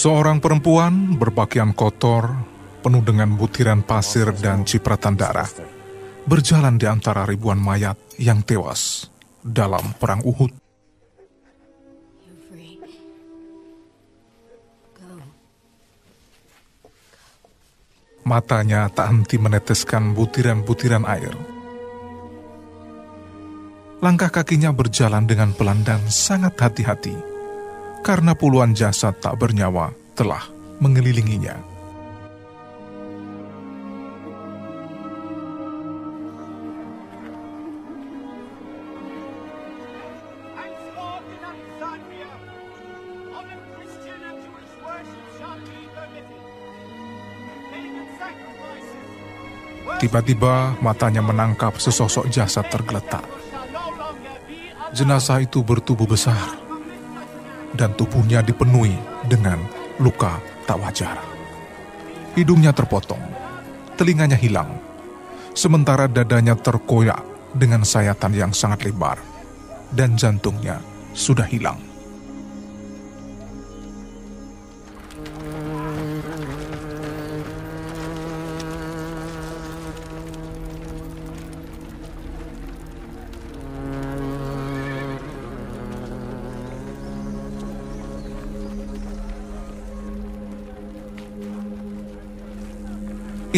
Seorang perempuan berpakaian kotor, penuh dengan butiran pasir dan cipratan darah, berjalan di antara ribuan mayat yang tewas dalam perang Uhud. Matanya tak henti meneteskan butiran-butiran air. Langkah kakinya berjalan dengan pelan dan sangat hati-hati karena puluhan jasad tak bernyawa telah mengelilinginya. Tiba-tiba matanya menangkap sesosok jasad tergeletak. Jenazah itu bertubuh besar dan tubuhnya dipenuhi dengan luka tak wajar. Hidungnya terpotong, telinganya hilang, sementara dadanya terkoyak dengan sayatan yang sangat lebar, dan jantungnya sudah hilang.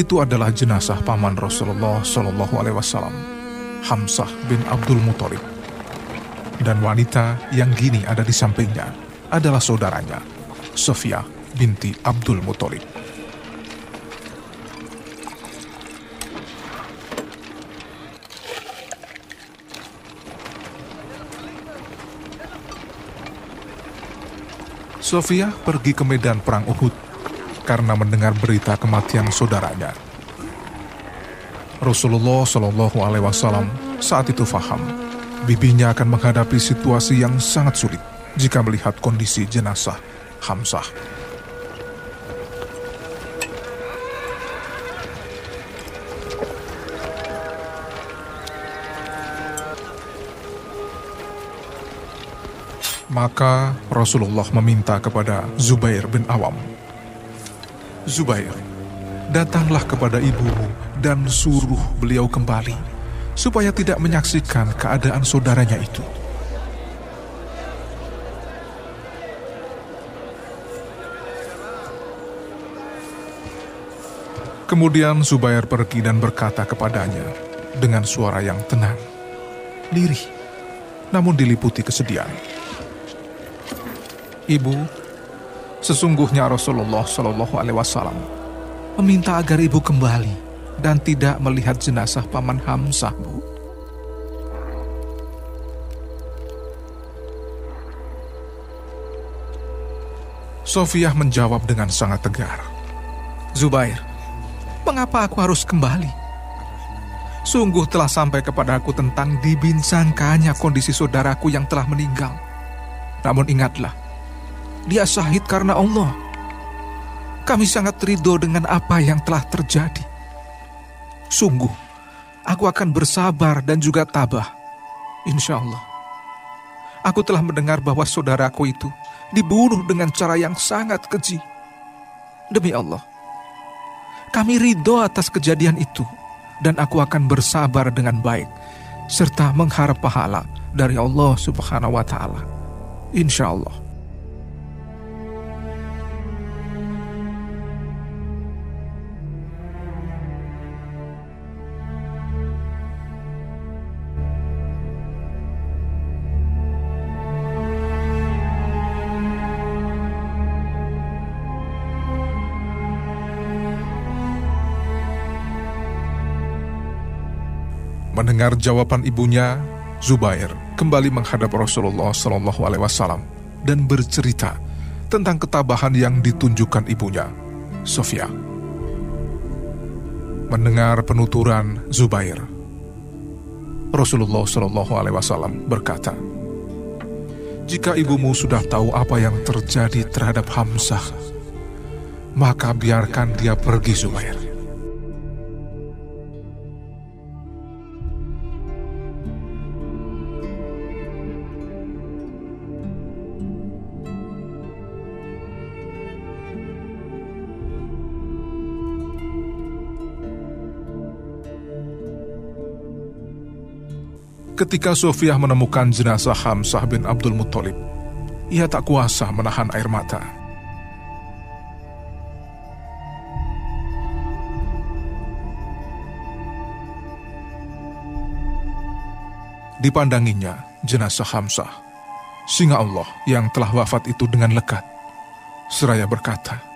Itu adalah jenazah paman Rasulullah Shallallahu Alaihi Wasallam, Hamzah bin Abdul Muthalib. Dan wanita yang kini ada di sampingnya adalah saudaranya, Sofia binti Abdul Muthalib. Sofia pergi ke medan perang Uhud karena mendengar berita kematian saudaranya. Rasulullah Shallallahu Alaihi Wasallam saat itu faham bibinya akan menghadapi situasi yang sangat sulit jika melihat kondisi jenazah Hamzah. Maka Rasulullah meminta kepada Zubair bin Awam Zubair, datanglah kepada ibumu dan suruh beliau kembali, supaya tidak menyaksikan keadaan saudaranya itu. Kemudian Zubair pergi dan berkata kepadanya dengan suara yang tenang, lirih, namun diliputi kesedihan. Ibu, Sesungguhnya Rasulullah Shallallahu Alaihi Wasallam meminta agar ibu kembali dan tidak melihat jenazah paman Hamzah, bu. Sofiah menjawab dengan sangat tegar. Zubair, mengapa aku harus kembali? Sungguh telah sampai kepada aku tentang dibincangkannya kondisi saudaraku yang telah meninggal. Namun ingatlah, dia syahid karena Allah. Kami sangat ridho dengan apa yang telah terjadi. Sungguh, aku akan bersabar dan juga tabah. Insya Allah. Aku telah mendengar bahwa saudaraku itu dibunuh dengan cara yang sangat keji. Demi Allah, kami ridho atas kejadian itu dan aku akan bersabar dengan baik serta mengharap pahala dari Allah Subhanahu wa taala. Insya Allah. Mendengar jawaban ibunya, Zubair kembali menghadap Rasulullah Shallallahu Alaihi Wasallam dan bercerita tentang ketabahan yang ditunjukkan ibunya, Sofia. Mendengar penuturan Zubair, Rasulullah Shallallahu Alaihi Wasallam berkata, "Jika ibumu sudah tahu apa yang terjadi terhadap Hamzah, maka biarkan dia pergi, Zubair." Ketika Sofiah menemukan jenazah Hamzah bin Abdul Muthalib, ia tak kuasa menahan air mata. Dipandanginya jenazah Hamzah, singa Allah yang telah wafat itu dengan lekat. Seraya berkata,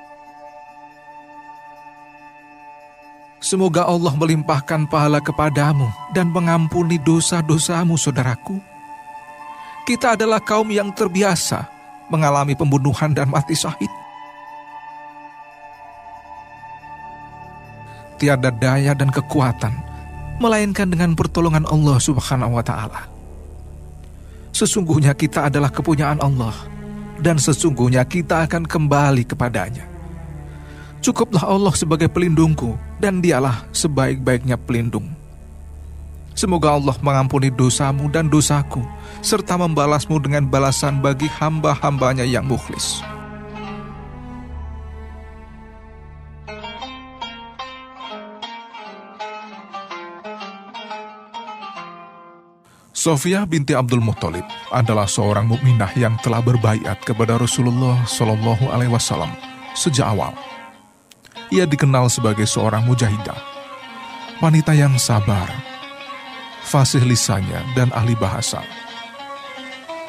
Semoga Allah melimpahkan pahala kepadamu dan mengampuni dosa-dosamu, saudaraku. Kita adalah kaum yang terbiasa mengalami pembunuhan dan mati syahid. Tiada daya dan kekuatan, melainkan dengan pertolongan Allah Subhanahu wa Ta'ala. Sesungguhnya kita adalah kepunyaan Allah, dan sesungguhnya kita akan kembali kepadanya. Cukuplah Allah sebagai pelindungku, dan dialah sebaik-baiknya pelindung. Semoga Allah mengampuni dosamu dan dosaku, serta membalasmu dengan balasan bagi hamba-hambanya yang mukhlis. Sofia binti Abdul Muthalib adalah seorang mukminah yang telah berbaiat kepada Rasulullah Shallallahu Alaihi Wasallam sejak awal ia dikenal sebagai seorang mujahidah, wanita yang sabar, fasih lisannya, dan ahli bahasa.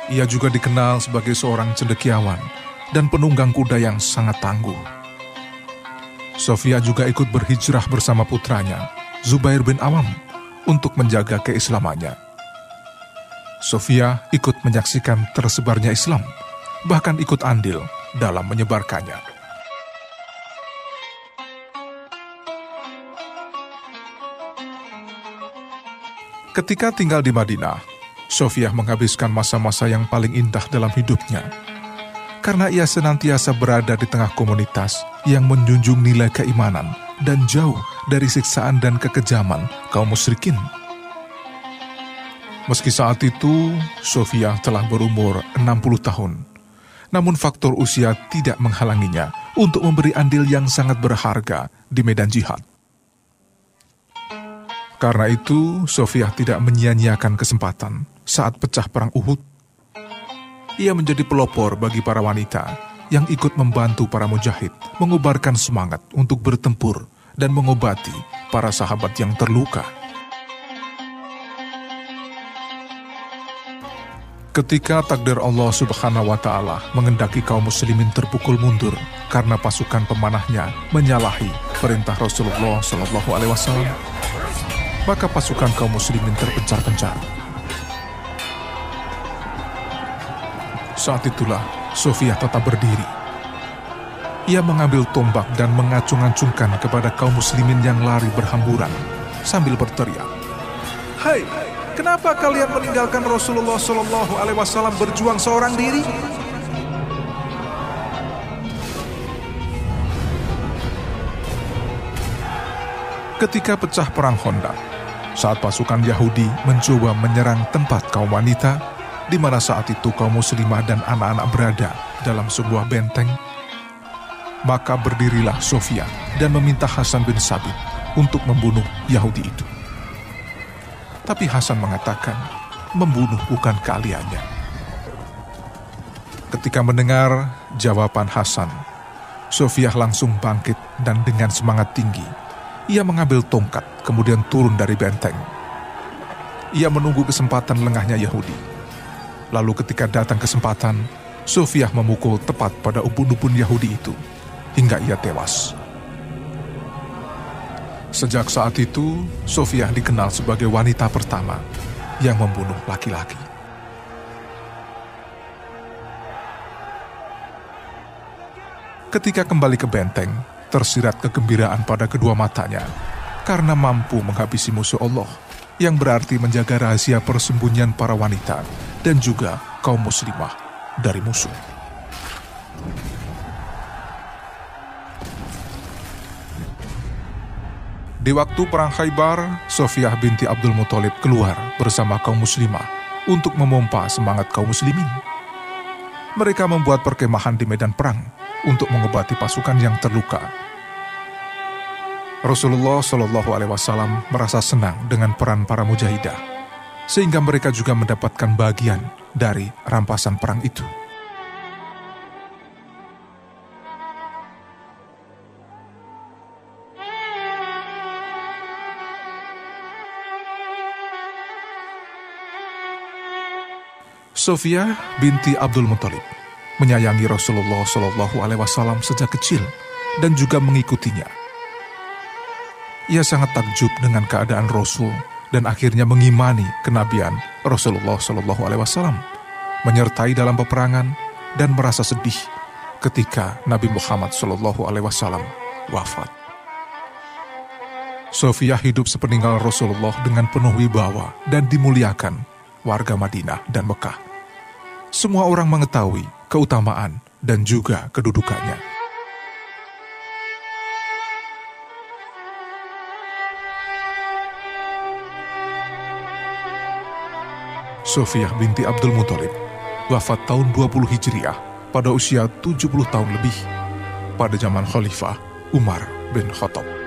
Ia juga dikenal sebagai seorang cendekiawan dan penunggang kuda yang sangat tangguh. Sofia juga ikut berhijrah bersama putranya, Zubair bin Awam, untuk menjaga keislamannya. Sofia ikut menyaksikan tersebarnya Islam, bahkan ikut andil dalam menyebarkannya. Ketika tinggal di Madinah, Sofia menghabiskan masa-masa yang paling indah dalam hidupnya. Karena ia senantiasa berada di tengah komunitas yang menjunjung nilai keimanan dan jauh dari siksaan dan kekejaman kaum musyrikin. Meski saat itu Sofia telah berumur 60 tahun, namun faktor usia tidak menghalanginya untuk memberi andil yang sangat berharga di medan jihad. Karena itu, Sofia tidak menyia-nyiakan kesempatan saat pecah perang Uhud. Ia menjadi pelopor bagi para wanita yang ikut membantu para mujahid mengubarkan semangat untuk bertempur dan mengobati para sahabat yang terluka. Ketika takdir Allah Subhanahu wa taala mengendaki kaum muslimin terpukul mundur karena pasukan pemanahnya menyalahi perintah Rasulullah Shallallahu alaihi wasallam, maka pasukan kaum muslimin terpencar-pencar. Saat itulah Sofia tetap berdiri. Ia mengambil tombak dan mengacung-acungkan kepada kaum muslimin yang lari berhamburan sambil berteriak. Hai, kenapa kalian meninggalkan Rasulullah Shallallahu Alaihi Wasallam berjuang seorang diri? Ketika pecah perang Honda, saat pasukan Yahudi mencoba menyerang tempat kaum wanita, di mana saat itu kaum muslimah dan anak-anak berada dalam sebuah benteng, maka berdirilah Sofia dan meminta Hasan bin Sabit untuk membunuh Yahudi itu. Tapi Hasan mengatakan, membunuh bukan keahliannya. Ketika mendengar jawaban Hasan, Sofia langsung bangkit dan dengan semangat tinggi ia mengambil tongkat, kemudian turun dari benteng. Ia menunggu kesempatan lengahnya Yahudi. Lalu ketika datang kesempatan, Sofiah memukul tepat pada ubun-ubun Yahudi itu, hingga ia tewas. Sejak saat itu, Sofiah dikenal sebagai wanita pertama yang membunuh laki-laki. Ketika kembali ke benteng, tersirat kegembiraan pada kedua matanya karena mampu menghabisi musuh Allah yang berarti menjaga rahasia persembunyian para wanita dan juga kaum muslimah dari musuh. Di waktu perang Khaybar, Sofiah binti Abdul Muthalib keluar bersama kaum muslimah untuk memompa semangat kaum muslimin. Mereka membuat perkemahan di medan perang untuk mengobati pasukan yang terluka. Rasulullah Shallallahu Alaihi Wasallam merasa senang dengan peran para mujahidah. sehingga mereka juga mendapatkan bagian dari rampasan perang itu. Sofia binti Abdul Muthalib menyayangi Rasulullah Shallallahu Alaihi Wasallam sejak kecil dan juga mengikutinya. Ia sangat takjub dengan keadaan Rasul dan akhirnya mengimani kenabian Rasulullah Shallallahu Alaihi Wasallam, menyertai dalam peperangan dan merasa sedih ketika Nabi Muhammad Shallallahu Alaihi Wasallam wafat. Sofia hidup sepeninggal Rasulullah dengan penuh wibawa dan dimuliakan warga Madinah dan Mekah semua orang mengetahui keutamaan dan juga kedudukannya. Sofiyah binti Abdul Muthalib wafat tahun 20 Hijriah pada usia 70 tahun lebih pada zaman Khalifah Umar bin Khattab.